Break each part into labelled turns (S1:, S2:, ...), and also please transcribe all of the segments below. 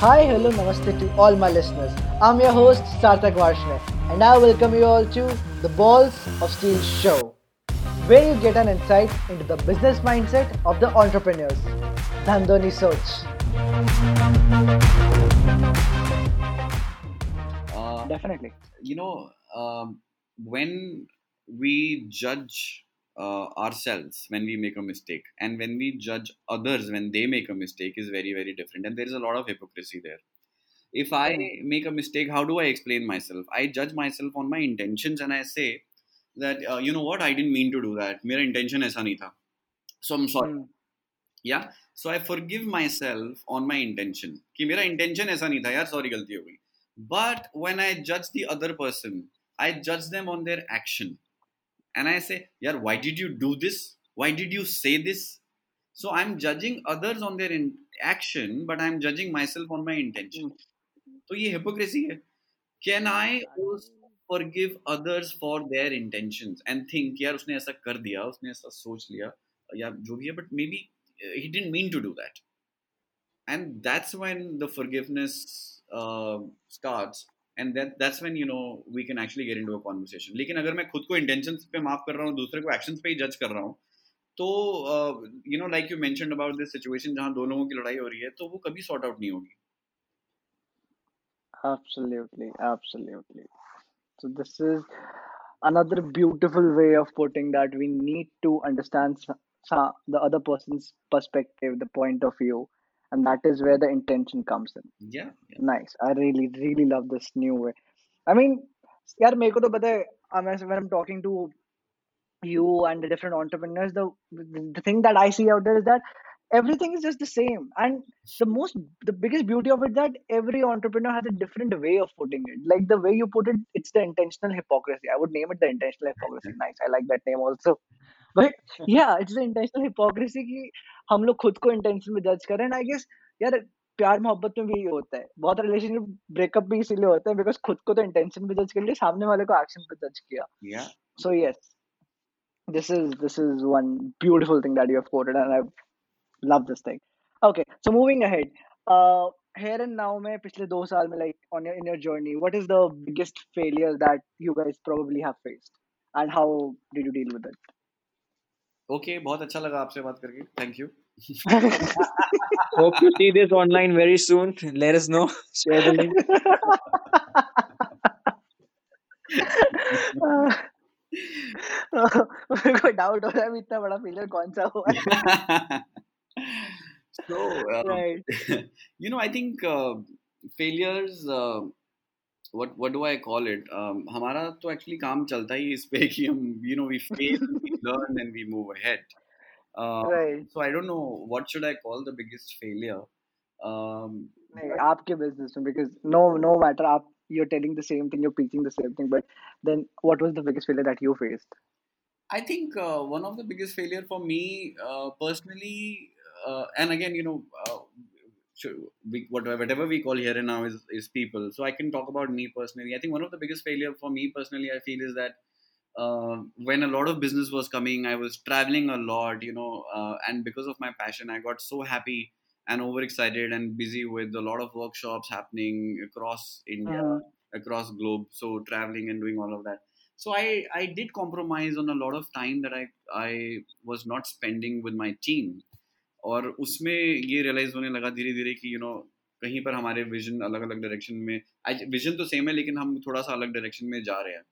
S1: Hi, hello, namaste to all my listeners. I'm your host, Sarthak Varshne, and I welcome you all to the Balls of Steel show, where you get an insight into the business mindset of the entrepreneurs. Dhandoni Soch.
S2: Uh,
S3: Definitely.
S2: you know, um, when we judge uh, ourselves when we make a mistake. And when we judge others when they make a mistake is very very different. And there is a lot of hypocrisy there. If i make a mistake how do i explain myself? I judge myself on my intentions and i say that uh, you know what? I didn't mean to do that. Mere intention aisa nahi tha. So i'm sorry.
S3: Hmm.
S2: Yeah? So i forgive myself on my intention. Ki mera intention aisa nahi tha yaar sorry galti ho gayi. But when i judge the other person i judge them on their action action and I से यार why did you do this why did you say this so I am judging others on their action but I am judging myself on my intention तो ये hypocrisy है can I forgive others for their intentions and think यार उसने ऐसा कर दिया उसने ऐसा सोच लिया या जो भी है but maybe uh, he didn't mean to do that and that's when the forgiveness uh, starts and that that's when you know we can actually get into a conversation लेकिन अगर मैं खुद को intentions पे माफ कर रहा हूँ दूसरे को actions पे ही judge कर रहा हूँ तो you know like you mentioned about this situation जहाँ दो लोगों की लड़ाई हो रही है तो वो कभी सॉर्ट आउट नहीं होगी
S3: Absolutely. Absolutely. So this is another beautiful way of putting that we need to understand s- sa- the other person's perspective, the point of view, and that is where the intention comes in.
S2: Yeah, yeah.
S3: nice. I really really love this new way. I mean yeah meko to pata when i'm talking to you and the different entrepreneurs the the thing that i see out there is that everything is just the same. And the most the biggest beauty of it that every entrepreneur has a different way of putting it. Like the way you put it it's the intentional hypocrisy. I would name it the intentional hypocrisy. Nice. I like that name also. But yeah, it's the intentional कि हम लोग खुद को intention में judge करें. I guess यार प्यार मोहब्बत में भी ये होता है बहुत रिलेशनशिप ब्रेकअप भी इसीलिए होता है बिकॉज़ खुद को तो इंटेंशन पे जज कर लिया सामने वाले को एक्शन पे जज किया yes this is this is one beautiful thing that you have quoted and i love this thing okay so moving ahead uh here and now में पिछले दो साल में like on your in your journey what is the biggest failure that you guys probably have faced and how did you deal with it
S2: okay बहुत अच्छा लगा आपसे बात करके। Thank you
S4: hope you see this online very soon let us know share the link
S3: कोई doubt हो रहा है इतना बड़ा फिलर कौन सा हुआ
S2: so
S3: right
S2: you know I think failures what what do i call it um, हमारा तो एक्चुअली काम चलता ही इस पे कि हम you know we fail we learn and we move ahead uh,
S3: right
S2: so i don't know what should i call the biggest failure um,
S3: नहीं आपके बिज़नेस में बिकॉज़ नो नो मैटर आप you're telling the same thing you're preaching the same thing but then what was the biggest failure that you faced
S2: I think uh, one of the biggest failure for me uh, personally, uh, and again, you know, uh, we, whatever, we call here and now is, is people. So I can talk about me personally. I think one of the biggest failure for me personally, I feel is that uh, when a lot of business was coming, I was traveling a lot, you know, uh, and because of my passion, I got so happy and overexcited and busy with a lot of workshops happening across India,
S3: Mhm.
S2: across globe. So traveling and doing all of that so i i did compromise on a lot of time that i i was not spending with my team और उसमें ये realise होने लगा धीरे धीरे कि you no कहीं पर हमारे विजन अलग अलग डायरेक्शन में विजन तो सेम है लेकिन हम थोड़ा सा अलग डायरेक्शन में जा रहे हैं।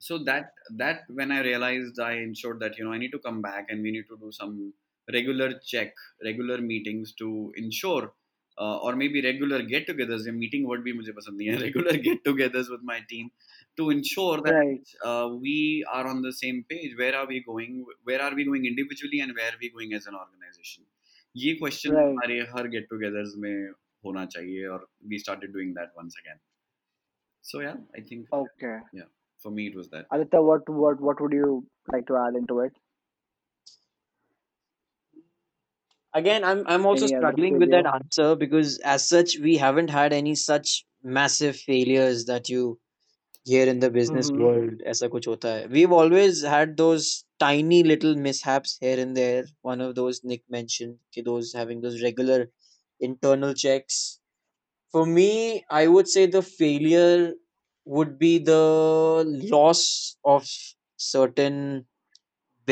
S2: So that that when I realise I in that you know I need to come back and we need to do some regular check regular meetings to ensure और maybe regular get togethers meeting word भी मुझे पसंद नहीं है regular get togethers with my team to ensure that
S3: right
S2: uh, we are on the same page where are we going where are we going individually and where are we going as an organization ये question
S3: Right.
S2: हमारे हर get-togethers में होना चाहिए और we started doing that once again so yeah I think
S3: okay
S2: for me it was that
S3: aditya what what what would you like to add into it
S4: Again, I'm I'm also
S3: Any other
S4: struggling with that
S3: failure?
S4: answer because as such we haven't had any such massive failures that you here in the business
S3: mm-hmm.
S4: world aisa kuch hota hai. we've always had those tiny little mishaps here and there one of those nick mentioned ki those having those regular internal checks for me i would say the failure would be the loss of certain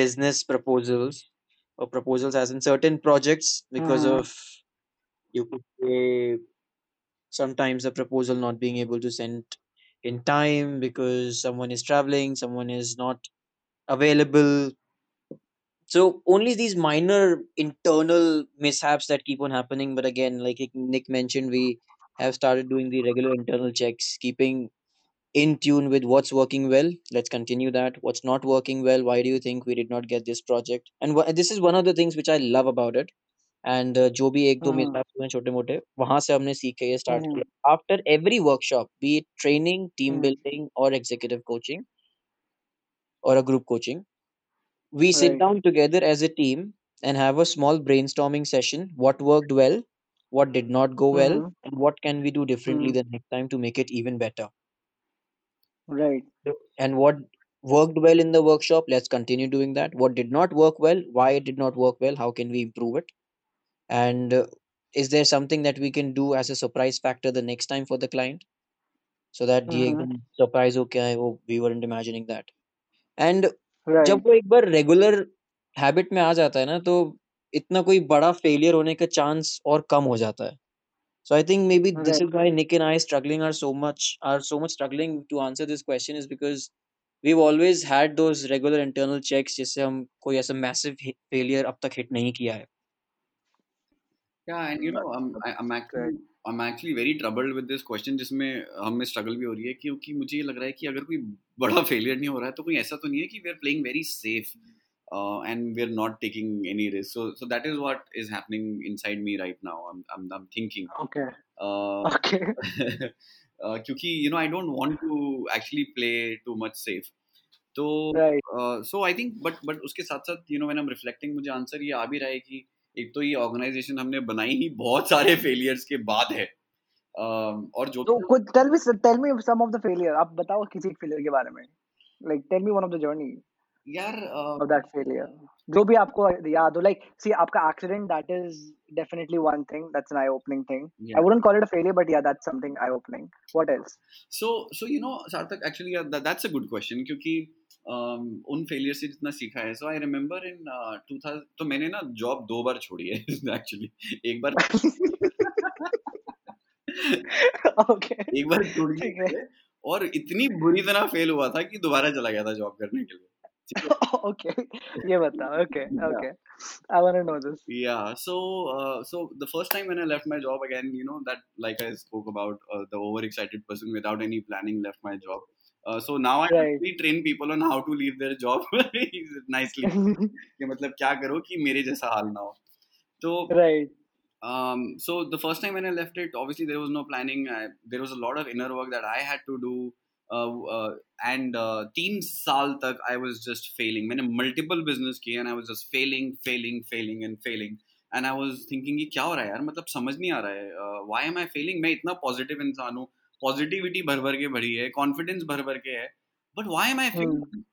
S4: business proposals or proposals as in certain projects because
S3: mm.
S4: of you could say sometimes the proposal not being able to send in time because someone is traveling someone is not available. So only these minor internal mishaps that keep on happening. But again like nick mentioned we have started doing the regular internal checks keeping in tune with what's working well. Let's continue that. What's not working well? Why do you think we did not get this project? And wha- this is one of the things which i love about it and जो भी एक दो
S3: Mm-hmm.
S4: Mishaps हुए छोटे मोटे वहां से हमने सीख के ये स्टार्ट
S3: Mm-hmm.
S4: किया after every workshop be it training team
S3: Mm-hmm.
S4: Building और executive coaching or a group coaching we sit
S3: Right.
S4: down together as a team and have a small brainstorming session what worked well what did not go well
S3: Mm-hmm.
S4: and what can we do differently
S3: Mm-hmm.
S4: the next time to make it even better
S3: Right.
S4: So- and what worked well in the workshop let's continue doing that what did not work well why it did not work well how can we improve it and uh, is there something that we can do as a surprise factor the next time for the client so that ये
S3: Mm-hmm.
S4: एकदम surprise हो क्या है वो we weren't imagining that and
S3: Right.
S4: जब वो एक बार regular habit में आ जाता है ना तो इतना कोई बड़ा फेलियर होने का चांस और कम हो जाता है so i think maybe this
S3: Right.
S4: is why nick and i struggling are so much are so much struggling to answer this question is because we've always had those regular internal checks जिससे हम कोई ऐसा massive failure अब तक hit नहीं किया है
S2: Yeah, and you know, I'm I'm actually I'm actually very troubled with this question जिसमें हमें struggle भी हो रही है क्योंकि मुझे ये लग रहा है कि अगर कोई बड़ा failure नहीं हो रहा है तो कोई ऐसा तो नहीं है कि we are playing very safe uh, and we are not taking any risk. So so that is what is happening inside me right now. I'm I'm, I'm thinking.
S3: Okay.
S2: Uh,
S3: Okay.
S2: uh, क्योंकि you know I don't want to actually play too much safe. तो. So I think but but उसके साथ साथ you know when I am reflecting मुझे answer ये आ भी रहा है कि एक तो ये ऑर्गेनाइजेशन हमने बनाई ही बहुत सारे फेलियर्स के बाद है um, और जो
S3: So could tell me tell me some of the failure. आप बताओ किसी एक failure के बारे में. Like tell me one of the journey
S2: यार uh,
S3: of that failure. जो भी आपको याद हो like see आपका that is definitely one thing that's an eye opening thing.
S2: Yeah.
S3: I wouldn't call it a failure but yeah that's something eye opening. What else?
S2: so so you know सार्थक that, that's a good question क्योंकि um, उन failure से जितना सीखा है so I remember in 2000 तो मैंने ना जॉब दो बार छोड़ी है एक्चुअली एक बार
S3: okay.
S2: एक बार
S3: ठीक
S2: और इतनी बुरी तरह फेल हुआ था कि दोबारा चला गया था जॉब करने के लिए
S3: okay. ये बताओ. Okay.
S2: Yeah.
S3: Okay. I want to know this.
S2: Yeah. So, uh, so the first time when I left my job again, you know that like I spoke about uh, the overexcited person without any planning left my job. Uh, so now I
S3: Right.
S2: actually train people on how to leave their job nicely. कि मतलब क्या करो कि मेरे जैसा हाल ना हो. तो
S3: right.
S2: um, so the first time when I left it, obviously there was no planning. I, there was a lot of inner work that I had to do. Uh, uh, and uh, तीन साल तक I was just failing. मैंने multiple business किए and I was just failing, failing, failing and failing. And I was thinking कि क्या हो रहा है यार मतलब समझ नहीं आ रहा है. Uh, why am I failing? मैं इतना positive इंसान हूँ. Positivity भर भर के भरी है. Confidence भर भर के है. But why am I failing?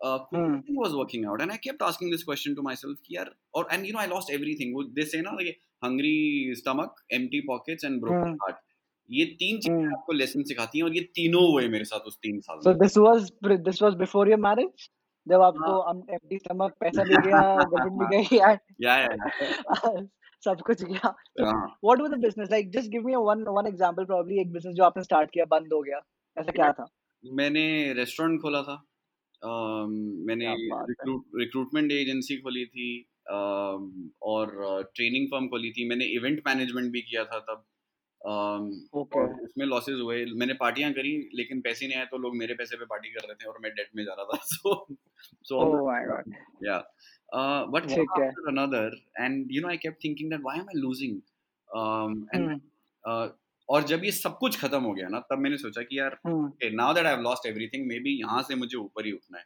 S2: Uh,
S3: Hmm.
S2: nothing was working out and i kept asking this question to myself कि यार और and you know i lost everything वो they say ना like hungry stomach empty pockets and broken
S3: Hmm.
S2: heart ये तीन चीज़ें
S3: Hmm.
S2: आपको lesson सिखाती हैं और ये तीनों हुए मेरे साथ उस तीन साल
S3: So
S2: में
S3: this was this was before your marriage? जब आपको
S2: हाँ।
S3: हम empty stomach पैसा भी गया गर्लफ्रेंड भी गई and
S2: या या
S3: सब कुछ गया। What was the business like just give me one one example probably एक बिज़नेस जो आपने स्टार्ट किया बंद हो गया। ऐसा क्या था?
S2: मैंने रेस्टोरेंट खोला था। मैंने रिक्रूटमेंट एजेंसी खोली थी। और ट्रेनिंग फर्म खोली थी। मैंने इवेंट मैनेजमेंट भी किया था तब। Um, उसमें लॉसेज हुए मैंने पार्टियाँ करी लेकिन पैसे नहीं आए तो लोग मेरे पैसे पे पार्टी कर रहे थे और मैं डेट में जा रहा था
S3: so so
S2: yeah but another and you know I thinking that why am I losing और जब ये सब कुछ खत्म हो गया ना तब मैंने सोचा कि यार now that I have lost everything maybe यहाँ से मुझे ऊपर ही उठना है।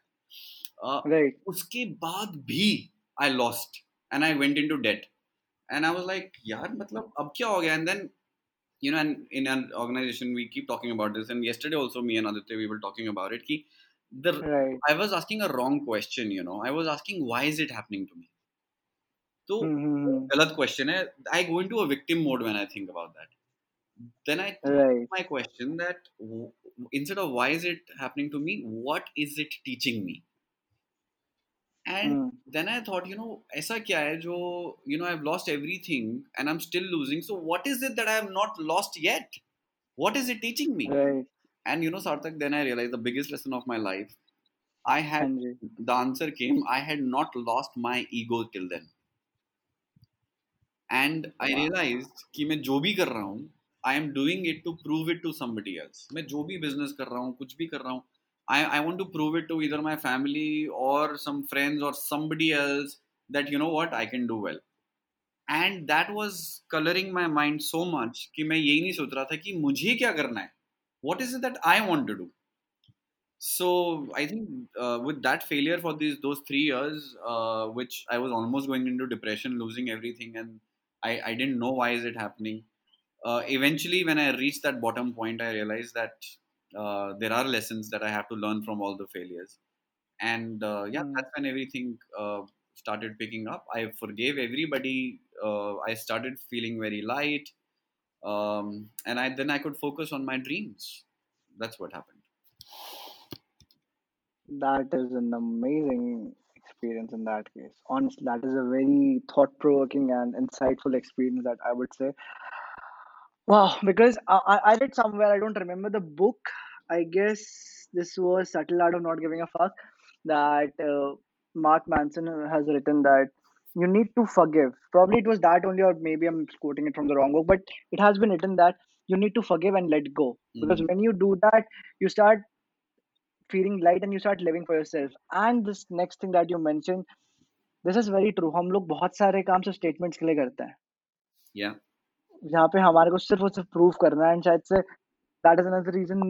S2: uh,
S3: राइट
S2: उसके बाद भी I lost and I went into debt and I was like यार मतलब अब क्या हो गया? And then you know and in an organization we keep talking about this and yesterday also me and Aditya we were talking about it कि the
S3: right
S2: I was asking a wrong question you know I was asking why is it happening to me तो
S3: Hmm, hmm, hmm.
S2: गलत question है I go into a victim mode when I think about that then I
S3: Right.
S2: my question that w- instead of why is it happening to me, what is it teaching me? And
S3: Hmm.
S2: then I thought, you know, ऐसा क्या है जो you know I've lost everything and I'm still losing. So what is it that I have not lost yet? What is it teaching me?
S3: Right.
S2: And you know, Sarthak, then I realized the biggest lesson of my life. I had
S3: Hanji.
S2: the answer came. I had not lost my ego till then. And I
S3: Wow.
S2: realized कि मैं जो भी कर रहा हूँ I am doing it to prove it to somebody else मैं जो भी बिजनेस कर रहा हूँ कुछ भी कर रहा हूँ I I want to prove it to इधर माय फैमिली और सम फ्रेंड्स और somebody else that you know what I can do well and that was colouring my mind so much कि मैं यही नहीं सोच रहा था कि मुझे क्या करना है what is it that I want to do so i think uh, with that failure for these those three years uh, which i was almost going into depression losing everything and i i didn't know why is it happening uh, eventually when i reached that bottom point i realized that uh, there are lessons that i have to learn from all the failures and uh, yeah
S3: Hmm.
S2: that's when everything uh, started picking up i forgave everybody uh, i started feeling very light um, and i then i could focus on my dreams that's what happened
S3: That is an amazing experience in that case. Honestly, that is a very thought provoking and insightful experience that I would say. Wow, because I, I I read somewhere, I don't remember the book. I guess this was Subtle Art of Not Giving a Fuck that uh, Mark Manson has written that you need to forgive. Probably it was that only, or maybe I'm quoting it from the wrong book, but it has been written that you need to forgive and let go. Because
S2: Mhm.
S3: when you do that, you start feeling light and you start living for yourself. And this next thing that you mentioned, this is very true. हम लोग बहुत सारे काम से statements के लिए करते हैं
S2: yeah
S3: जहाँ पे हमारे को सिर्फ़ और सिर्फ़ प्रूव करना है एंड शायद say that is another reason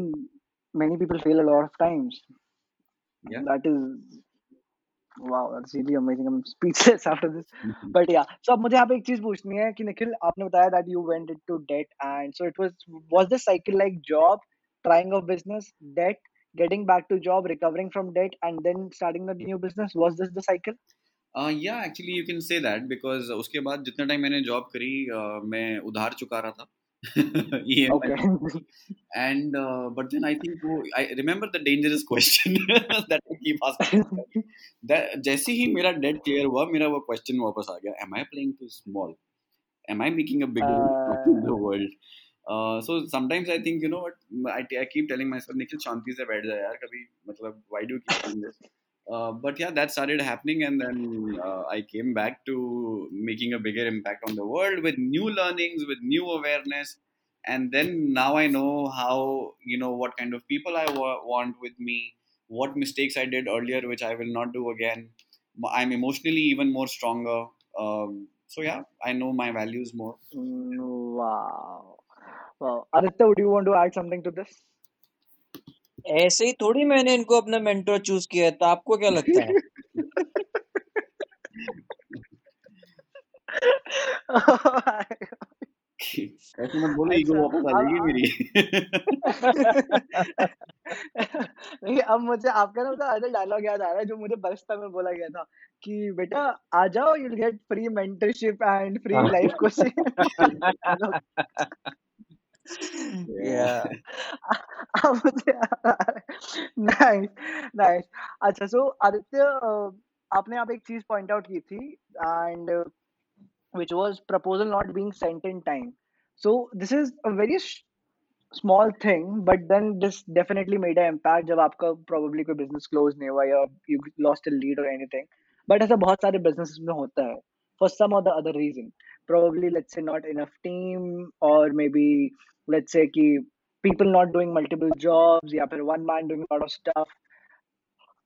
S3: many people fail a lot of times
S2: yeah
S3: that is wow that's really amazing i'm speechless after this
S2: Mhm.
S3: but yeah so अब मुझे यहाँ पे एक चीज़ पूछनी है कि निखिल आपने बताया that you went into debt and so it was was the cycle like job trying a business debt getting back to job recovering from debt and then starting the new business was this the cycle
S2: yeah actually you can say that because उसके बाद जितना time मैंने job करी uh, मैं उधार चुका रहा था and but then I think वो I remember the dangerous question जैसे ही मेरा डेट क्लियर हुआ मेरा वो क्वेश्चन वापस आ गया am I playing too small am I making a the world so sometimes I think you know what I I keep telling my sir Nikhil शांति से बैठ जाए यार कभी मतलब why do keep uh, but yeah that started happening and then uh, I came back to making a bigger impact on the world with new learnings with new awareness. And then now I know how you know what kind of people I wa- want with me what mistakes I did earlier which I will not do again. I'm emotionally even more stronger. Um, so yeah I know my values more.
S3: Mm, wow. Well, aditya would you want to add something to this
S4: ऐसे ही थोड़ी मैंने इनको अपना mentor choose किया है तो आपको क्या लगता है?
S2: ऐसे मत बोलो ईगो वापस आ
S3: अब-
S2: जाएगी मेरी।
S3: नहीं अब मुझे आपका ना मतलब अदर डायलॉग याद आ रहा है जो मुझे बस्ता में बोला गया था कि बेटा आ जाओ you get free mentorship and free
S4: हाँ।
S3: लाइफ कोचिंग अच्छा, आपने आप एक चीज़ पॉइंट आउट की थी and which was proposal not being sent in time so this is a very small thing but then this definitely made impact जब आपका probably कोई बिज़नेस क्लोज नहीं हुआ या यू लॉस्ट लीड और एनी थिंग बट ऐसा बहुत सारे बिज़नेस में होता है फॉर सम और the other reason probably let's say not enough team or maybe let's say कि people not doing multiple jobs या फिर one man doing a lot of stuff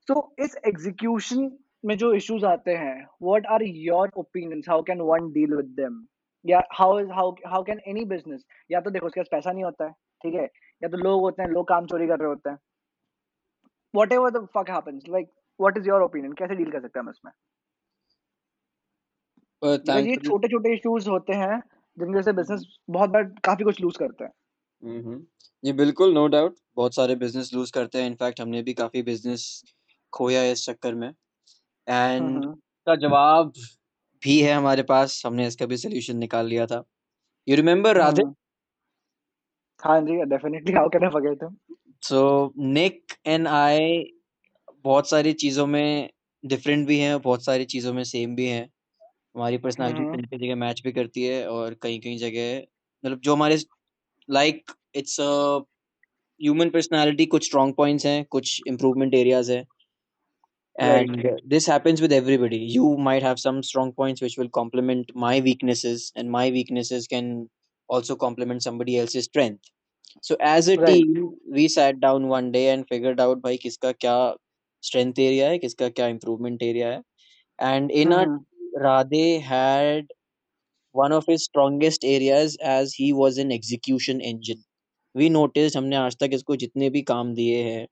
S3: so इस execution में जो issues आते हैं what are your opinions how can one deal with them या how is how how can any business या तो देखो उसके पास पैसा नहीं होता है ठीक है या तो लोग होते हैं लोग काम चोरी कर रहे होते हैं whatever the fuck happens like what is your opinion कैसे डील कर सकते हैं हम इसमें
S4: Uh,
S3: ये छोटे छोटे इश्यूज़ होते हैं जिनकी वजह से बिज़नेस बहुत बार काफ़ी कुछ लूज करते हैं.
S4: ये बिल्कुल नो डाउट बहुत सारे बिज़नेस लूज करते हैं। इनफैक्ट हमने भी काफ़ी बिज़नेस खोया है इस चक्कर में। एंड का जवाब भी है हमारे पास। हमने इसका भी सोल्यूशन निकाल लिया था। यू रिमेम्बर राधे
S3: हाँ जी definitely how can I forget him
S4: so Nick and I बहुत सारी चीज़ों में डिफरेंट भी हैं बहुत सारी चीज़ों में सेम भी हैं। हमारी पर्सनालिटी
S3: हाँ।
S4: कहीं कहीं जगह मैच भी करती है और कहीं कहीं जगह मतलब जो हमारे लाइक इट्स ह्यूमन पर्सनालिटी कुछ स्ट्रॉन्ग पॉइंट्स हैं कुछ इम्प्रूवमेंट एरियाज़ हैं। And this happens with everybody you might have some strong points which will complement my weaknesses and my weaknesses can also complement somebody else's strength so as a team we sat down one day and figured out भाई किसका क्या strength area है किसका क्या improvement area है? And in our Rade had one of his strongest areas as he was an execution engine. We noticed हमने आज तक इसको जितने भी काम दिए हैं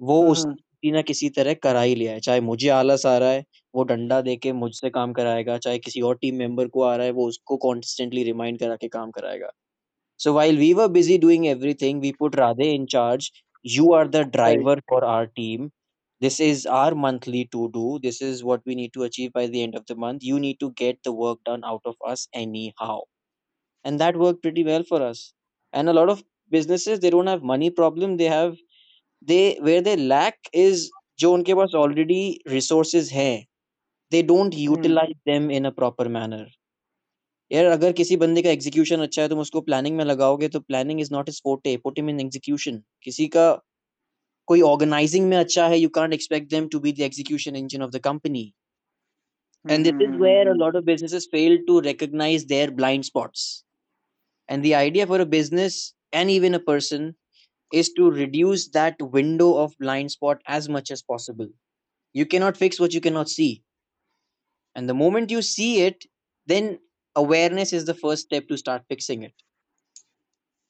S4: वो हम्म, hmm. उस
S3: हम्म।
S4: किसी ना किसी तरह करा ही लिया है। चाहे मुझे आलस आ रहा है वो डंडा दे के मुझसे काम कराएगा चाहे किसी और टीम मेंबर को आ रहा है वो उसको कॉन्स्टेंटली रिमाइंड करा के काम कराएगा। So while we were busy doing everything we put Radhe in charge you are the driver for our team this is our monthly to do this is what we need to achieve by the end of the month you need to get the work done out of us anyhow and that worked pretty well for us and a lot of businesses they don't have money problem they have they where they lack is जो उनके पास already resources हैं they don't
S3: hmm
S4: utilize them in a proper manner यार अगर किसी बंदे का execution अच्छा है तुम उसको प्लानिंग में लगाओगे तो planning is not his forte put him in execution किसी का कोई ऑर्गेनाइजिंग में अच्छा है you can't expect them to be the execution engine of the company and this is where a
S3: hmm
S4: lot of businesses fail to recognize their blind spots and the idea for a business and even a person is to reduce that window of blind spot as much as possible you cannot fix what you cannot see and the moment you see it then awareness is the first step to start fixing it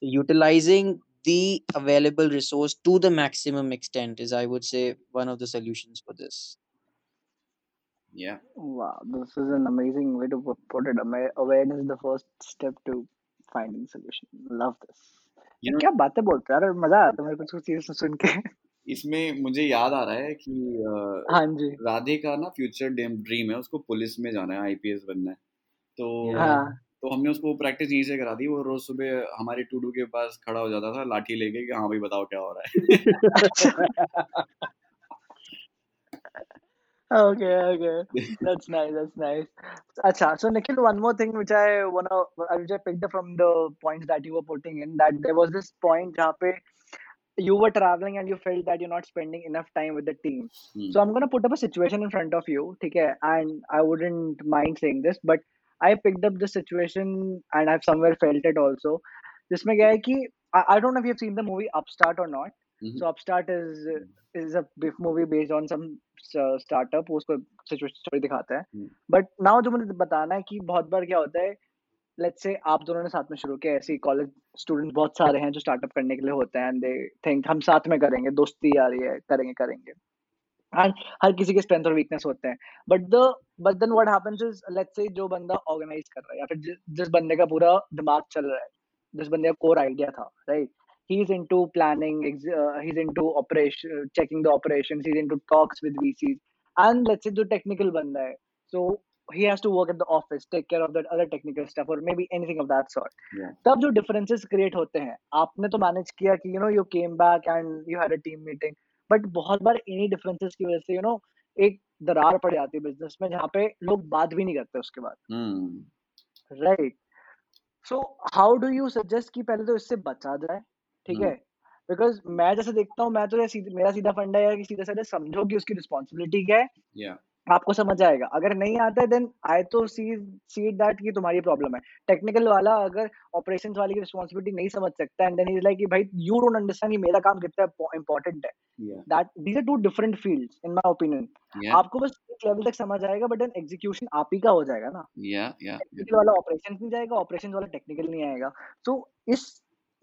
S4: utilizing the available resource to the maximum extent is i would say one of the solutions for this
S2: Yeah.
S3: Wow, this is an amazing way to put it. Awareness is the first step to finding solution. Love this.
S2: You know,
S3: क्या बातें बोलते हैं यार मज़ा आता है मेरे को कुछ चीज़ें सुन के
S2: इसमें मुझे याद आ रहा है कि अ,
S3: हाँ जी
S2: राधे का ना फ्यूचर ड्रीम है उसको पुलिस में जाना है आईपीएस बनना है तो
S3: हाँ
S2: तो हमने उसको प्रैक्टिस यहीं से करा दी वो रोज सुबह हमारे टूडू के पास खड़ा हो जाता था लाठी लेके कि हाँ भाई बताओ क्या हो रहा है
S3: okay okay that's nice that's nice Acha, so Nikhil one more thing which I wanna which I picked up from the points that you were putting in that there was this point जहाँ पे you were traveling and you felt that you're not spending enough time with the team
S2: Hmm.
S3: so I'm gonna put up a situation in front of you है and I wouldn't mind saying this but I picked up the situation and I've somewhere felt it also जिसमें क्या है कि I, I don't know if you've seen the movie Upstart or not
S2: Mhm.
S3: so Upstart is is a big movie based on some uh, startup वो उसको situation story दिखाता है
S2: Hmm.
S3: But now जो मुझे बताना है कि बहुत बार क्या होता है लेट्स से आप दोनों ने साथ में शुरू किया ऐसे कॉलेज स्टूडेंट्स बहुत सारे हैं जो स्टार्टअप करने के लिए होते हैं एंड दे थिंक हम साथ में करेंगे दोस्ती आ रही है करेंगे करेंगे एंड हर किसी के स्ट्रेंथ और वीकनेस होते हैं। But the but then what happens is let's say जो बंदा ऑर्गेनाइज कर रहा है या फिर जिस बंदे का पूरा दिमाग चल रहा है जिस बंदे का कोर आइडिया था right he is into planning he is into operation checking the operations he is into talks with VCs and let's say जो टेक्निकल बंदा है so he has to work at the office take care of that other technical stuff और maybe anything of that sort तब जो differences create होते हैं आपने तो मैनेज किया कि you know you came back and you had a team meeting but बहुत बार इन्हीं डिफरेंसेस की वजह से यू नो एक दरार पड़ जाती है बिज़नेस में जहाँ पे लोग बात भी नहीं करते उसके बाद. Right so how do you suggest कि पहले तो इससे बचा जाए ठीक
S2: हम्म।
S3: है बिकॉज़ मैं जैसे देखता हूँ मैं तो सीध, मेरा सीधा फंडा है कि सीधे सीधे समझो कि उसकी रिस्पॉन्सिबिलिटी क्या है
S2: Yeah.
S3: आपको समझ आएगा अगर नहीं आता है देन आई तो सी सी दैट कि तुम्हारी प्रॉब्लम है टेक्निकल वाला अगर ऑपरेशंस वाली की रिस्पॉन्सिबिलिटी नहीं समझ सकता एंड देन इज़ लाइक कि भाई यू डोंट अंडरस्टैंड कि मेरा काम कितना इंपॉर्टेंट है that these are two different fields in my
S2: opinion
S3: आपको बस एक लेवल तक समझ आएगा बट देन एग्जीक्यूशन आप ही का हो जाएगा ना.
S2: Yeah. yeah.
S3: टेक्निकल वाला ऑपरेशन नहीं जाएगा ऑपरेशन वाला टेक्निकल नहीं आएगा तो इस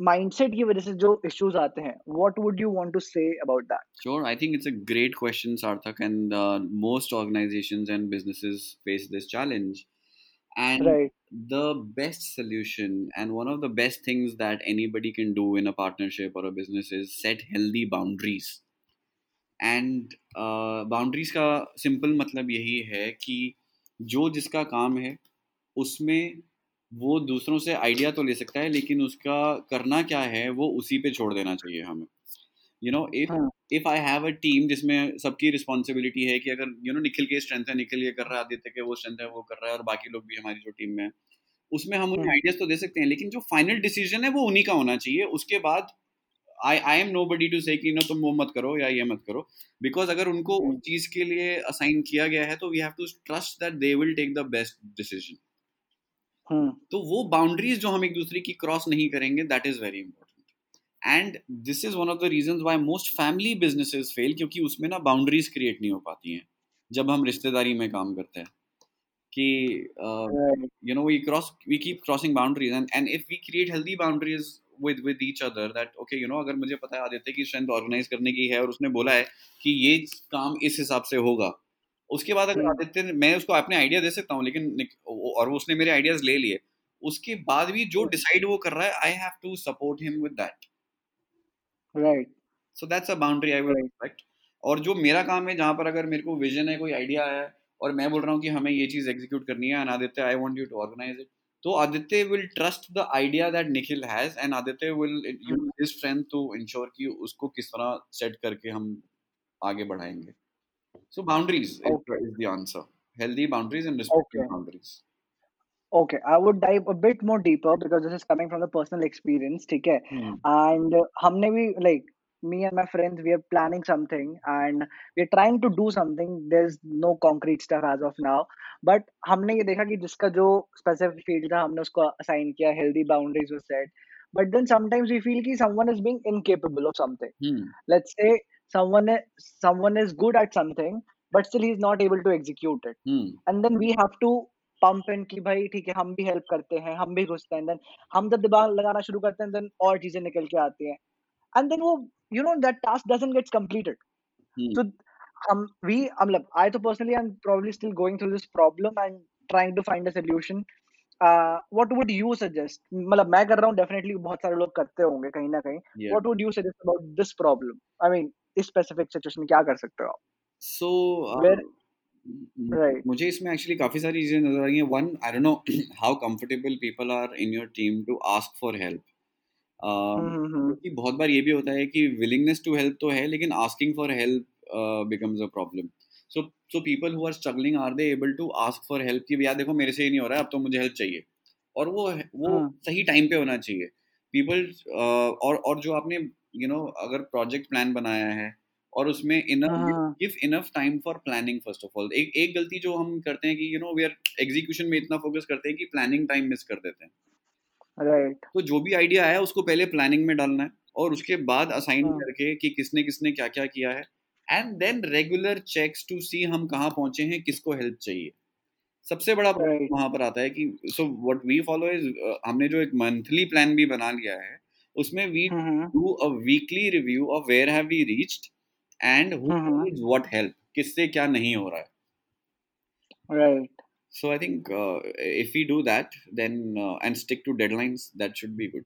S3: माइंडसेट की वजह से जो इश्यूज़ आते हैं what would you want to say about that
S2: sure I think it's a great question Sarthak and most organizations and businesses face this challenge and the best solution and one of the best things that anybody can do in a partnership और a business is set healthy boundaries and boundaries का simple मतलब यही है कि जो जिसका काम है उसमें वो दूसरों से आइडिया तो ले सकता है लेकिन उसका करना क्या है वो उसी पे छोड़ देना चाहिए हमें। यू नो इफ़
S3: हाँ।
S2: If I have a team जिसमें सबकी रिस्पॉन्सिबिलिटी है कि अगर यू नो निखिल के स्ट्रेंथ है निखिल ये कर रहा है आदित्य के वो स्ट्रेंथ है वो कर रहा है और बाकी लोग भी हमारी जो टीम में है उसमें हम उन्हें आइडियाज़ तो दे सकते हैं लेकिन जो फाइनल डिसीज़न है वो उन्हीं का होना चाहिए। उसके बाद I I am nobody to say कि नो तुम वो मत करो या ये मत करो। बिकॉज़ अगर उनको उस
S3: हम्म
S2: चीज़ के लिए असाइन किया गया है तो we have to trust that they will take the best
S3: decision
S2: तो वो बाउंड्रीज जो हम एक दूसरे की क्रॉस नहीं करेंगे that is very important and this is one of the reason why most family businesses fail क्योंकि उसमें ना बाउंड्रीज क्रिएट नहीं हो पाती हैं जब हम रिश्तेदारी में काम करते हैं। कि you know we cross we keep crossing boundaries and and if we create healthy boundaries with with each other that okay you know अगर मुझे पता है आदित्य की स्ट्रेंथ ऑर्गेनाइज करने की है और उसने बोला है कि ये काम इस हिसाब से होगा उसके बाद अगर
S3: हम्म।
S2: आदित्य ने मैं उसको अपने आइडिया दे सकता हूँ लेकिन और उसने मेरे आइडियाज़ ले लिए। उसके बाद भी जो डिसाइड वो कर रहा है I have to support him with that
S3: right.
S2: So that's a boundary I will
S3: right.
S2: Respect और जो मेरा काम है जहाँ पर अगर मेरे को विजन है कोई आइडिया है और मैं बोल रहा हूँ कि हमें ये चीज़ एग्जीक्यूट करनी है and Aditya I want you to organize it तो Aditya will trust the idea that Nikhil has and Aditya will
S3: use
S2: his strength to ensure कि उसको किस तरह सेट करके हम आगे बढ़ाएँगे। So boundaries
S3: okay
S2: is the answer healthy boundaries and respecting
S3: okay
S2: boundaries
S3: Okay, I would dive a bit more deeper because this is coming from the personal experience, ठीक है? And uh, हमने भी like me and my friends we are planning something and we are trying to do something. There's no concrete stuff as of now, but हमने ये देखा कि जिसका जो specific field था हमने उसको assign किया, healthy boundaries were set. But then sometimes we feel कि someone is being incapable of something. Let's say someone is, someone is good at something, but still he's not able to execute it. and then we have to pump in कि भाई ठीक है हम भी help करते हैं हम भी घुसते हैं then हम जब दिमाग लगाना शुरू करते हैं then और चीजें निकल के आती हैं and then वो you know that task doesn't get completed so हम we I'm like I तो personally I'm probably still going through this problem and trying to find a solution uh, what would you suggest मतलब मैं कर रहा हूँ definitely बहुत सारे लोग करते होंगे कहीं ना कहीं
S2: Yeah.
S3: what would you suggest about this problem I mean इस specific situation में क्या कर सकते हो आप?
S2: सो
S3: Where- Right.
S2: मुझे इसमें एक्चुअली काफ़ी सारी चीज़ें नज़र आ रही हैं। One I don't know how comfortable people are in your team to
S3: ask for help
S2: क्योंकि बहुत बार ये भी होता है कि विलिंगनेस टू हेल्प तो है लेकिन asking for help becomes a problem so so people who are struggling are they able to ask for help कि भैया देखो मेरे से ये नहीं हो रहा है अब तो मुझे हेल्प चाहिए। और वो वो
S3: हम्म।
S2: सही टाइम पे होना चाहिए। पीपल और और जो आपने यू you नो know, अगर प्रोजेक्ट प्लान बनाया है और उसमें
S3: enough.
S2: Give enough time for planning first of all एक एक गलती जो हम करते हैं कि you know we are execution में इतना फोकस करते हैं कि प्लानिंग टाइम मिस कर देते हैं राइट
S3: right
S2: तो जो भी आइडिया आया उसको पहले प्लानिंग में डालना है और उसके बाद असाइन
S3: हाँ।
S2: करके कि किसने किसने क्या क्या किया है and then regular checks to see हम कहाँ पहुँचे हैं किसको हेल्प चाहिए सबसे बड़ा प्रॉब्लम
S3: Right.
S2: वहाँ पर आता है कि so what we follow is हमने जो एक मंथली प्लान भी बना लिया है उसमें we do a weekly review of where have we reached and
S3: who.
S2: Needs what help किससे क्या नहीं हो रहा है। So I think uh, if we do that, then uh, and stick to deadlines, that should be good.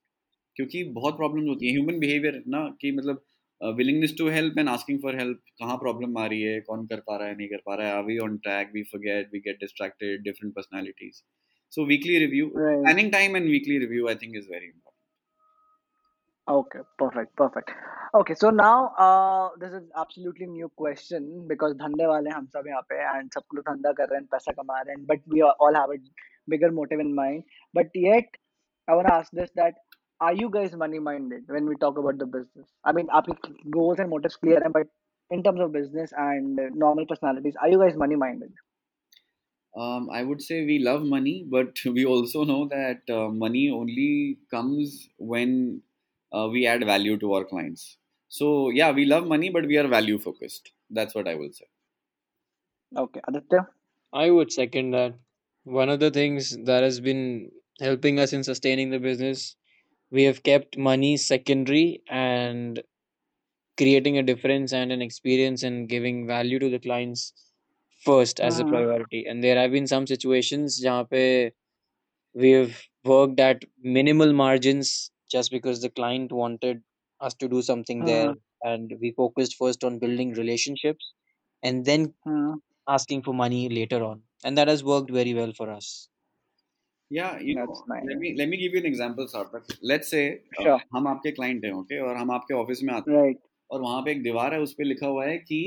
S2: क्योंकि बहुत problems होती है। ह्यूमन बिहेवियर ना कि मतलब willingness to help and asking for help कहाँ प्रॉब्लम आ रही है कौन कर पा रहा है नहीं कर पा रहा है are we on track we forget we get distracted different personalities so weekly
S3: review
S2: planning time and weekly review I think is very important
S3: okay perfect perfect okay so now uh this is absolutely new question because धंधे वाले हम सब यहाँ पे हैं and सब लोग धंधा कर रहे हैं पैसा कमा रहे हैं but we all have a bigger motive in mind but yet I want to ask this that are you guys money minded when we talk about the business I mean आपके goals and motives clear हैं but in terms of business and uh, normal personalities are you guys money minded
S2: Um, I would say we love money, but we also know that uh, money only comes when uh, we add value to our clients. So yeah we love money but we are value focused. That's what i will say.
S3: Okay aditya?
S4: I would second that. One of the things that has been helping us in sustaining the business we have kept money secondary and creating a difference and an experience and giving value to the clients first as a
S3: mm-hmm.
S4: priority. And there have been some situations where we have worked at minimal margins just because the client wanted us to do something there, and we focused first on building relationships and then
S3: Hmm.
S4: asking for money later on. and that has worked very well for us
S2: Yeah, you know,
S3: That's nice.
S2: let me let me give you an example, Sarthak. Let's say uh,
S3: Sure.
S2: हम आपके client हैं, okay, और हम आपके office में आते हैं
S3: Right.
S2: और वहाँ पे एक दीवार है उस पे लिखा हुआ है कि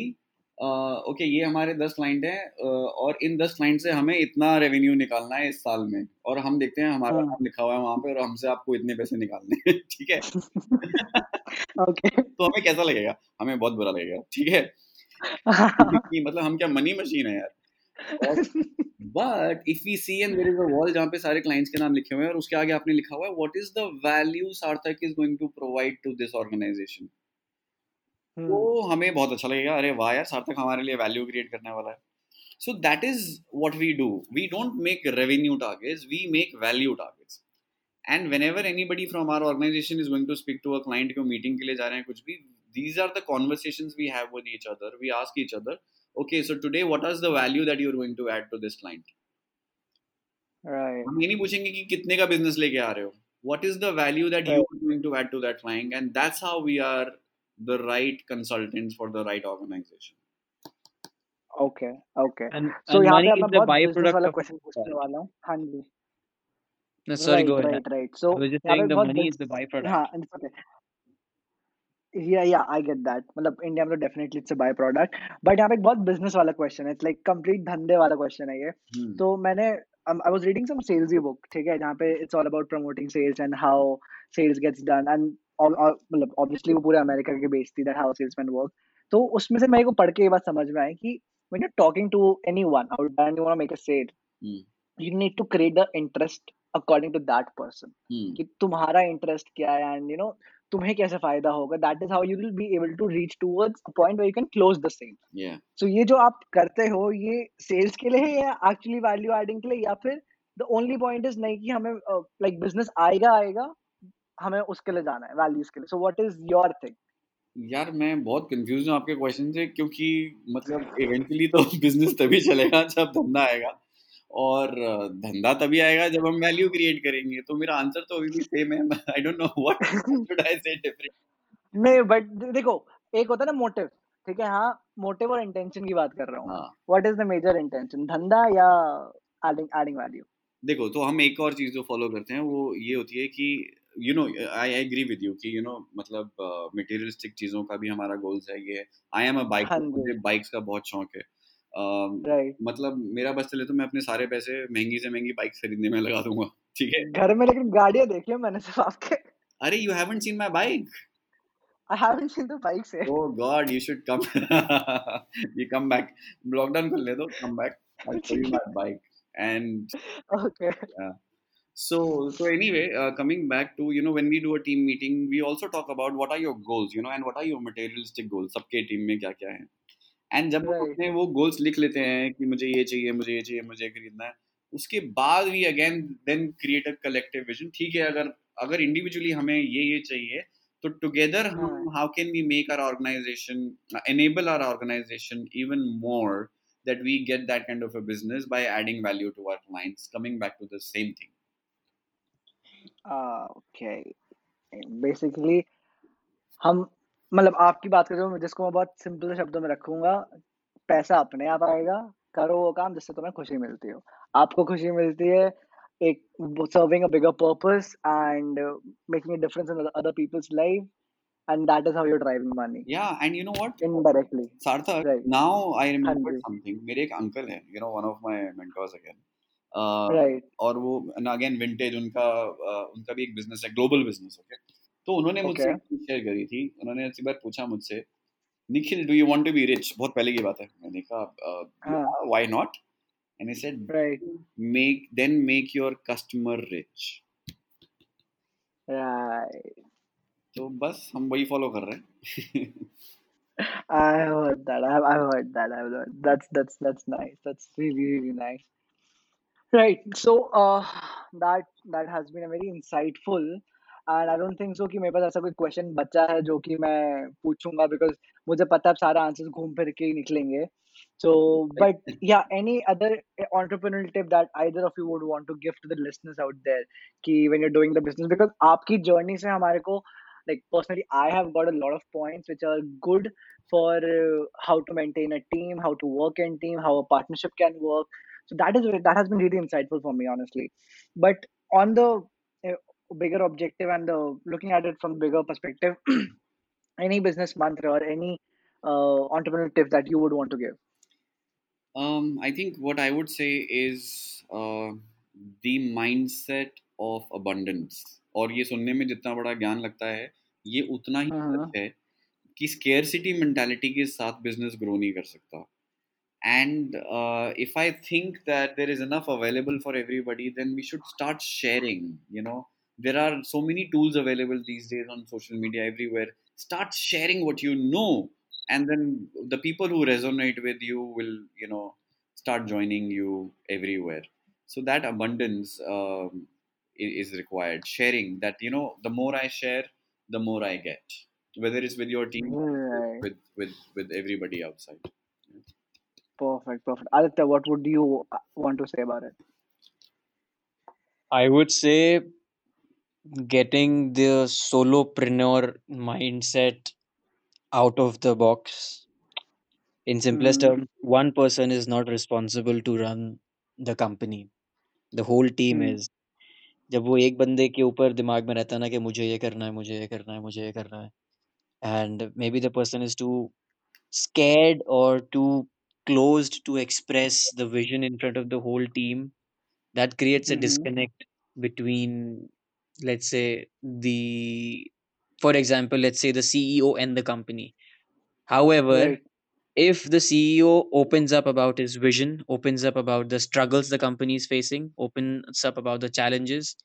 S2: ओके ये हमारे दस क्लाइंट हैं और इन दस क्लाइंट से हमें इतना रेवेन्यू निकालना है इस साल में और हम देखते हैं हमारा
S3: हाँ।
S2: नाम लिखा हुआ है वहाँ पे और हमसे आपको इतने पैसे निकालने हैं ठीक है
S3: Okay.
S2: तो हमें कैसा लगेगा हमें बहुत बुरा लगेगा ठीक है कि मतलब हम क्या मनी मशीन है यार but if we see and there is a wall जहाँ पे सारे क्लाइंट्स के नाम लिखे हुए हैं और उसके आगे आपने लिखा हुआ है what is the value Sarthak is going to provide to this
S3: organization.
S2: तो हम्म। हमें बहुत अच्छा लगेगा अरे वाह यार सार्थक हमारे लिए वैल्यू क्रिएट करने वाला है। So that is what we do we don't make revenue targets we make value targets and whenever anybody from our organization is going to speak to a client को मीटिंग के लिए जा रहे हैं कुछ भी these are the conversation we have with each other we ask each other okay so today what आज the value that you going to add to this client हम ये नहीं पूछेंगे कि कितने का बिज़नेस लेके आ रहे हो। What is the value that you to add to that client and that's how we are the right consultants for the right organization
S3: Okay. Okay.
S4: and,
S3: So
S4: and
S3: यहाँ
S4: money
S3: पे
S4: is
S3: मैं
S4: the
S3: बहुत business
S4: byproduct
S3: वाला
S4: of
S3: question पूछने वाला हूँ हाँ जी
S4: no, sorry
S3: right
S4: go ahead
S3: right right so
S4: I was just
S3: यहाँ पे
S4: saying the
S3: बहुत
S4: money
S3: bus-
S4: is the byproduct
S3: हाँ it's okay yeah yeah I get that मतलब इंडिया में तो definitely it's a by product but यहाँ पे एक बहुत business वाला question है it's like complete धंधे वाला question है ये
S2: hmm.
S3: तो मैंने um, I was reading some salesy book ठीक है जहाँ पे it's all about promoting sales and how sales gets done and all, all, मतलब obviously वो पूरे अमेरिका के बेस्ड थी that how salesmen work. तो उसमें से मेरे को पढ़ के ये बात समझ में आई कि when you're talking to anyone out there and you want to make a sale
S2: Hmm.
S3: you need to create the interest according to that person.
S2: Hmm.
S3: कि तुम्हारा इंटरेस्ट क्या है एंड यू नो तुम्हें कैसे फ़ायदा होगा? That is how you will be able to reach towards a point where you can close the
S2: sale
S3: सो ये जो आप करते हो ये सेल्स के लिए है या एक्चुअली वैल्यू एडिंग के लिए? या फिर द ओनली पॉइंट इज़ नहीं कि हमें लाइक बिज़नेस आएगा आएगा हमें उसके लिए जाना है वैल्यूज़ के लिए। So what is your thing
S2: यार मैं बहुत कंफ्यूज हूँ आपके क्वेश्चन से क्योंकि मतलब इवेंचुअली तो बिज़नेस तभी चलेगा जब धंधा आएगा। और धंधा तभी आएगा जब हम वैल्यू क्रिएट करेंगे। तो मेरा आंसर तो अभी भी सेम है। I don't know what should I say different
S3: नहीं बट देखो एक होता है ना मोटिव ठीक है? हाँ मोटिव और इंटेंशन की बात कर रहा हूँ। What is the major intention धंधा या एडिंग एडिंग वैल्यू
S2: देखो तो हम एक और चीज़ जो फॉलो करते हैं वो ये होती है कि you know I agree with you कि यू नो मतलब मटेरियलिस्टिक चीज़ों का भी हमारा गोल्स है ये आई एम अ बाइक मुझे बाइक्स का बहुत शौक है अम,
S3: राइट
S2: मतलब मेरा बस चले तो मैं अपने सारे पैसे महँगी से महँगी बाइक खरीदने में लगा दूँगा ठीक है
S3: घर में लेकिन गाड़ियाँ देखी है मैंने सिर्फ़ आपके
S2: अरे you haven't seen my bike
S3: I haven't seen the bike से
S2: Oh God, you should come. you come back. Lockdown कर ले दो. Come back. I'll show you my bike. And
S3: okay
S2: so, so anyway, uh, coming back to you know when we do a team meeting, we also talk about what are your goals, you know, and what are your materialistic goals. सबके team में क्या क्या है. And जब हम
S3: Right.
S2: अपने वो goals लिख लेते हैं कि मुझे ये चाहिए, मुझे ये चाहिए, मुझे ये खरीदना है. उसके बाद we again then create a collective vision. ठीक है अगर अगर individually हमें ये ये चाहिए तो together हम
S3: हाँ.
S2: how can we make our organization uh, enable our organization even more that we get that kind of a business by adding value to our clients coming back to the same thing
S3: okay basically हम मतलब आपकी बात कर रहे हो जिसको मैं बहुत सिंपल शब्दों में रखूँगा पैसा अपने आप आएगा करो वो काम जिससे तुम्हें खुशी मिलती हो आपको खुशी मिलती है एक serving a bigger purpose and making a difference in other people's life and that is how you driving money
S2: yeah and you know what
S3: indirectly
S2: Sarthak,
S3: Right.
S2: now I remembered
S3: जी।
S2: something. मेरे एक uncle है, you know, one of my mentors again. और वो again vintage उनका उनका भी एक बिज़नेस है ग्लोबल बिज़नेस ओके तो उन्होंने मुझसे शेयर करी थी उन्होंने एक बार पूछा मुझसे Nikhil do you want to be rich बहुत पहले की बात है मैंने कहा। Why not and he said
S3: right
S2: make then make your customer rich
S3: right
S2: तो बस हम वही फॉलो कर रहे हैं
S3: I have heard that. I have, I've heard that. I've heard. That's that's that's nice. That's really really nice. Right. So uh, that that has been a very insightful, and I don't think so कि मेरे पास ऐसा कोई question बचा है जो कि मैं पूछूंगा because मुझे पता है अब सारा answers घूम फिर के ही निकलेंगे. So, but yeah, any other entrepreneurial tip that either of you would want to give to the listeners out there कि when you're doing the business because आपकी journey से हमारे को like personally I have got a lot of points which are good for uh, how to maintain a team, how to work in team, how a partnership can work. so that is that has been really insightful for me honestly but on the uh, bigger objective and the looking at it from bigger perspective any business mantra or any uh, entrepreneurial tip that you would want to give
S2: Um, I think what I would say is uh, the mindset of abundance. और ये सुनने में जितना बड़ा ज्ञान लगता है ये उतना ही
S3: uh-huh.
S2: सच है कि स्केयरसिटी मेंटालिटी के साथ बिजनेस ग्रो नहीं कर सकता and uh, if i think that there is enough available for everybody then we should start sharing you know. There are so many tools available these days on social media everywhere. Start sharing what you know and then the people who resonate with you will you know start joining you everywhere. So that abundance um, is required. Sharing that you know the more i share the more i get. Whether it's with your team
S3: right.
S2: with with with everybody outside
S3: perfect perfect aditya what would you uh, want to say about it
S4: I would say getting the solopreneur mindset out of the box. In simplest
S3: mm-hmm.
S4: terms, one person is not responsible to run the company. The whole team
S3: Hmm.
S4: is. जब वो एक बंदे के ऊपर दिमाग में रहता है ना कि मुझे ये करना है मुझे ये करना है मुझे ये करना है and maybe the person is too scared or too closed to express the vision in front of the whole team that creates a
S3: Mm-hmm.
S4: disconnect between let's say the for example let's say the ceo and the company. However
S3: right.
S4: if the ceo opens up about his vision opens up about the struggles the company is facing opens up about the challenges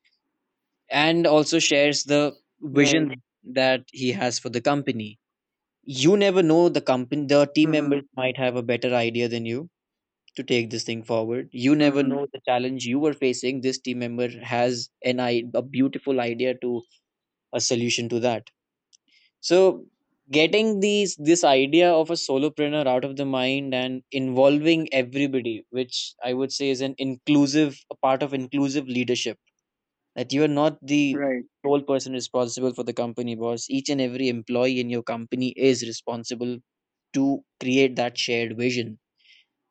S4: and also shares the
S3: right.
S4: vision that he has for the company you never know the company the team
S3: mm-hmm.
S4: members might have a better idea than you to take this thing forward you never
S3: Mm-hmm.
S4: know the challenge you were facing this team member has an i a beautiful idea to a solution to that so getting these this idea of a solopreneur out of the mind and involving everybody which i would say is an inclusive a part of inclusive leadership that you are not the
S3: right.
S4: sole person responsible for the company boss. Each and every employee in your company is responsible to create that shared vision.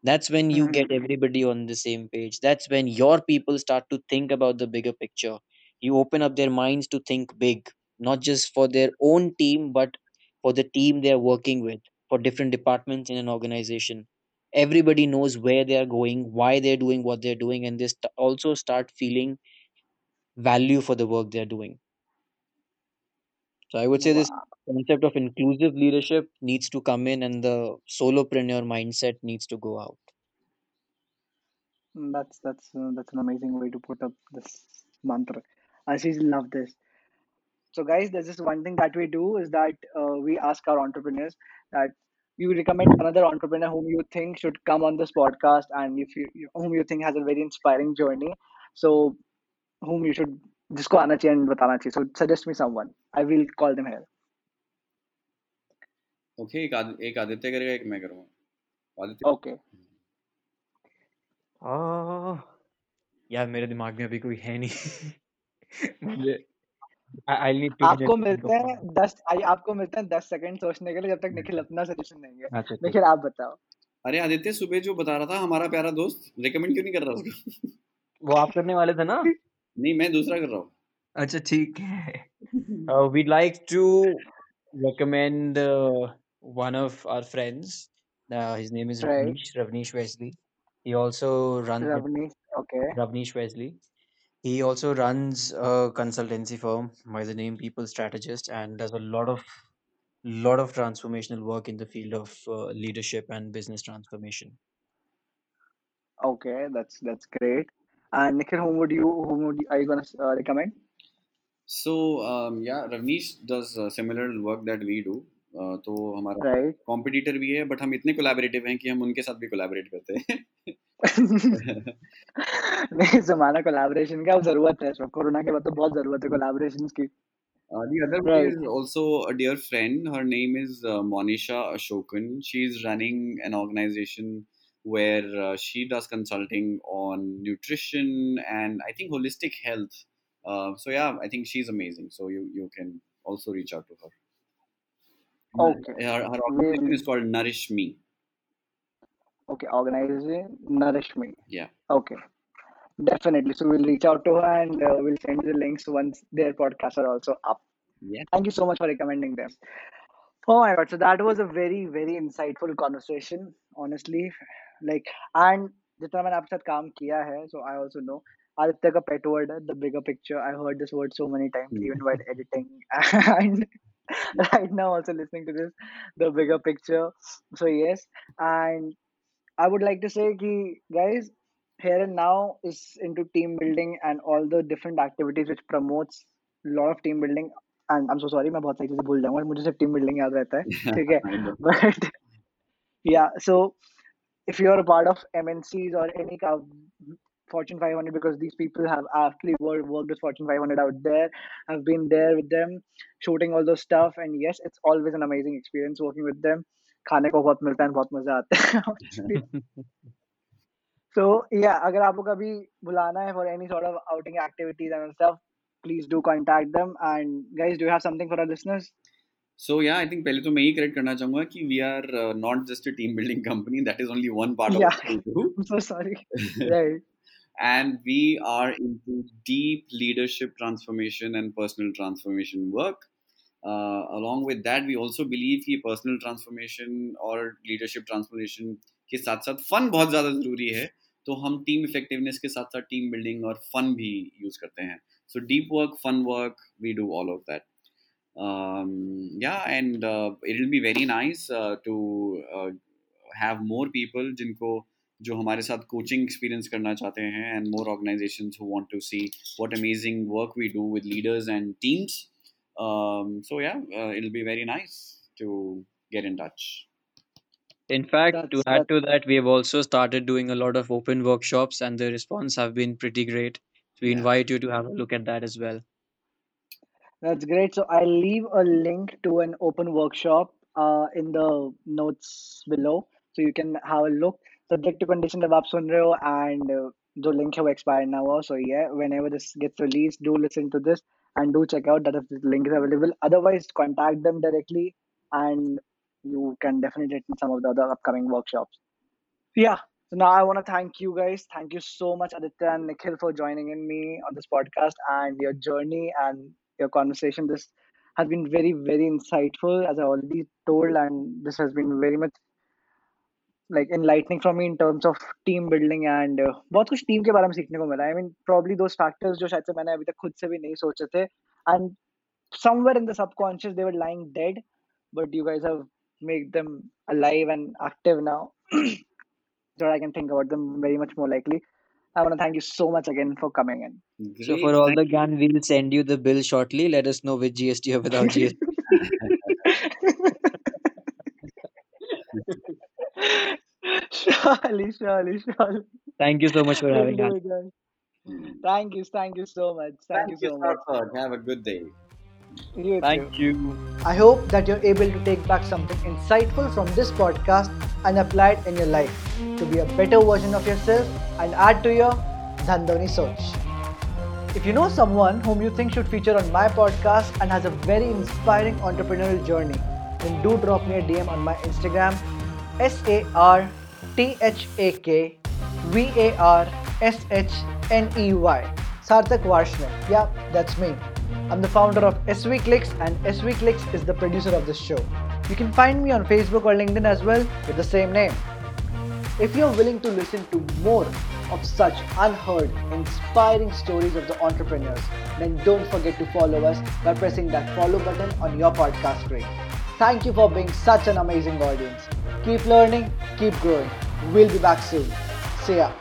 S4: That's when you
S3: mm-hmm.
S4: get everybody on the same page. That's when your people start to think about the bigger picture. You open up their minds to think big not just for their own team but for the team they are working with for different departments in an organization. Everybody knows where they are going why they're doing what they're doing and they st- also start feeling value for the work they're doing. So i would say this
S3: wow.
S4: concept of inclusive leadership needs to come in and the solopreneur mindset needs to go out.
S3: Mm, that's that's uh, that's an amazing way to put up this mantra. I actually love this. So guys there's just one thing that we do is that uh, we ask our entrepreneurs that you recommend another entrepreneur whom you think should come on this podcast and if you you- whom you think has a very inspiring journey. So whom you should जिसको आना चाहिए and बताना चाहिए. So suggest me someone. I will call them here.
S2: Okay एक आद, एक आदित्य करेगा एक मैं करूँगा. आदित्य?
S3: Okay.
S4: आ, यार मेरे दिमाग में अभी कोई है नहीं. मुझे आई नीड टू
S3: आपको मिलते हैं दस आई आपको मिलते हैं दस सेकंड सोचने के लिए जब तक निखिल अपना सजेशन देंगे।
S4: अच्छा ठीक
S3: निखिल आप बताओ।
S2: अरे आदित्य सुबह जो बता रहा था हमारा प्यारा दोस्त रिकमेंड क्यों नहीं कर रहा उसको
S4: वो आप करने वाले थे ना?
S2: नहीं मैं दूसरा कर रहा हूँ
S4: अच्छा ठीक है uh, we'd like to recommend uh, one of our friends uh, his name is
S3: right
S4: Ravnish Ravnish Wesley he also runs a-
S3: Ravneesh okay
S4: Ravnish Wesley he also runs a consultancy firm by the name People Strategist and does a lot of lot of transformational work in the field of uh, leadership and business transformation
S3: okay that's that's great And Nikhil whom would you whom would you, are you gonna uh, recommend
S2: So um, yeah, Ravnish does uh, similar work that we do. Uh, तो हमारा
S3: right
S2: competitor भी है but हम इतने collaborative हैं कि हम उनके साथ भी कोलैबोरेट करते हैं
S3: नहीं जमाना कोलैबोरेशन का ज़रूरत है इसमें कोरोना के बाद तो बहुत ज़रूरत है कोलैबोरेशन की
S2: Uh, the other one
S3: Right.
S2: is also a dear friend. Her name is uh, Monisha Ashokan. She's running an organization where uh, she does consulting on nutrition and I think holistic health. Uh, so yeah, I think she's amazing. So you you can also reach out to her.
S3: Okay.
S2: Her, her organization is called Nourish Me.
S3: Okay, organizing Nourish Me.
S2: Yeah.
S3: Okay, definitely. So we'll reach out to her and uh, we'll send the links once their podcasts are also up.
S2: Yeah.
S3: Thank you so much for recommending them. Oh my god, so that was a very, very insightful conversation, honestly. Like and जितना मैंने आपके साथ काम किया है so I also know Aditya का pet word the bigger picture I heard this word so many times even while editing and right now also listening to this the bigger picture so yes and I would like to say कि guys here and now is into team building and all the different activities which promotes lot of team building and I am so sorry मैं बहुत सारी चीज़ें भूल जाऊँगा मुझे सिर्फ़ team building याद रहता है ठीक है? बट या सो if you're a part of MNCs or any kind of Fortune 500 because these people have actually worked, worked with Fortune 500 out there. I've been there with them, shooting all those stuff, and yes, it's always an amazing experience working with them. खाने को बहुत मिलता है बहुत मजा आता है honestly. so yeah अगर आपको कभी बुलाना है for any sort of outing activities and stuff please do contact them and guys do you have something for our
S2: So yeah, I think पहले तो मैं ही करेक्ट करना चाहूँगा कि uh, a team building company. That is only one part of
S3: Yeah.
S2: what we do.
S3: I'm so sorry right
S2: and we are into deep leadership transformation and personal transformation work. Uh, along with that, we also believe कि personal transformation और leadership transformation के साथ साथ fun बहुत ज़्यादा ज़रूरी है तो हम team effectiveness के साथ साथ team building और fun भी use करते हैं so deep work fun work we do all of that um, yeah and uh, it'll be very nice uh, to uh, have more people जिनको जो हमारे साथ कोचिंग एक्सपीरियंस करना चाहते हैं and more organisations who want to see what amazing work we do with leaders and teams so yeah it will be very nice to get in touch
S4: In fact, to
S3: that's
S4: add
S3: that's
S4: to that, we have also started doing a lot of open workshops, and the response have been pretty great. So we
S2: Yeah.
S4: invite you to have a look at that as well.
S3: That's great. So I'll leave a link to an open workshop uh, in the notes below, so you can have a look. Subject to condition जब आप सुन रहे हो and uh, जो link है वो expire ना हुआ. So yeah, whenever this gets released, do listen to this and do check out that if the link is available. Otherwise, contact them directly and you can definitely attend some of the other upcoming workshops. Yeah. So now I want to thank you guys. Thank you so much, Aditya and Nikhil, for joining in me on this podcast and your journey and your conversation. This has been very, very insightful, as I already told, and this has been very much like enlightening for me in terms of team building and uh, बहुत कुछ team के बारे में सीखने को मिला. I mean, probably those factors जो शायद से मैंने अभी तक खुद से भी नहीं सोचे थे, and somewhere in the subconscious they were lying dead, but you guys have made them alive and active now. so that I can think about them very much more likely. I want to thank you so much again for coming in.
S4: So for all
S2: Thank
S4: the GAN, we'll send you the bill shortly. Let us know with GST or without GST.
S3: surely, surely, surely.
S4: Thank you so much for having
S3: do
S4: us.
S3: Thank you, thank you so much. Thank,
S2: Thank
S3: you
S2: you,
S3: so much.
S2: Have a good day.
S3: You too.
S4: Thank you.
S1: I hope that you're able to take back something insightful from this podcast and apply it in your life to be a better version of yourself and add to your Dhandoni Soch. If you know someone whom you think should feature on my podcast and has a very inspiring entrepreneurial journey, then do drop me a DM on my Instagram S A R T H A K V A R S H N E Y. Sarthak Varshne. Yeah, that's me. I'm the founder of SV Clicks and SV Clicks is the producer of this show. You can find me on Facebook or LinkedIn as well with the same name. If you're willing to listen to more of such unheard, inspiring stories of the entrepreneurs, then don't forget to follow us by pressing that follow button on your podcast screen. Thank you for being such an amazing audience. Keep learning, keep growing. We'll be back soon. See ya.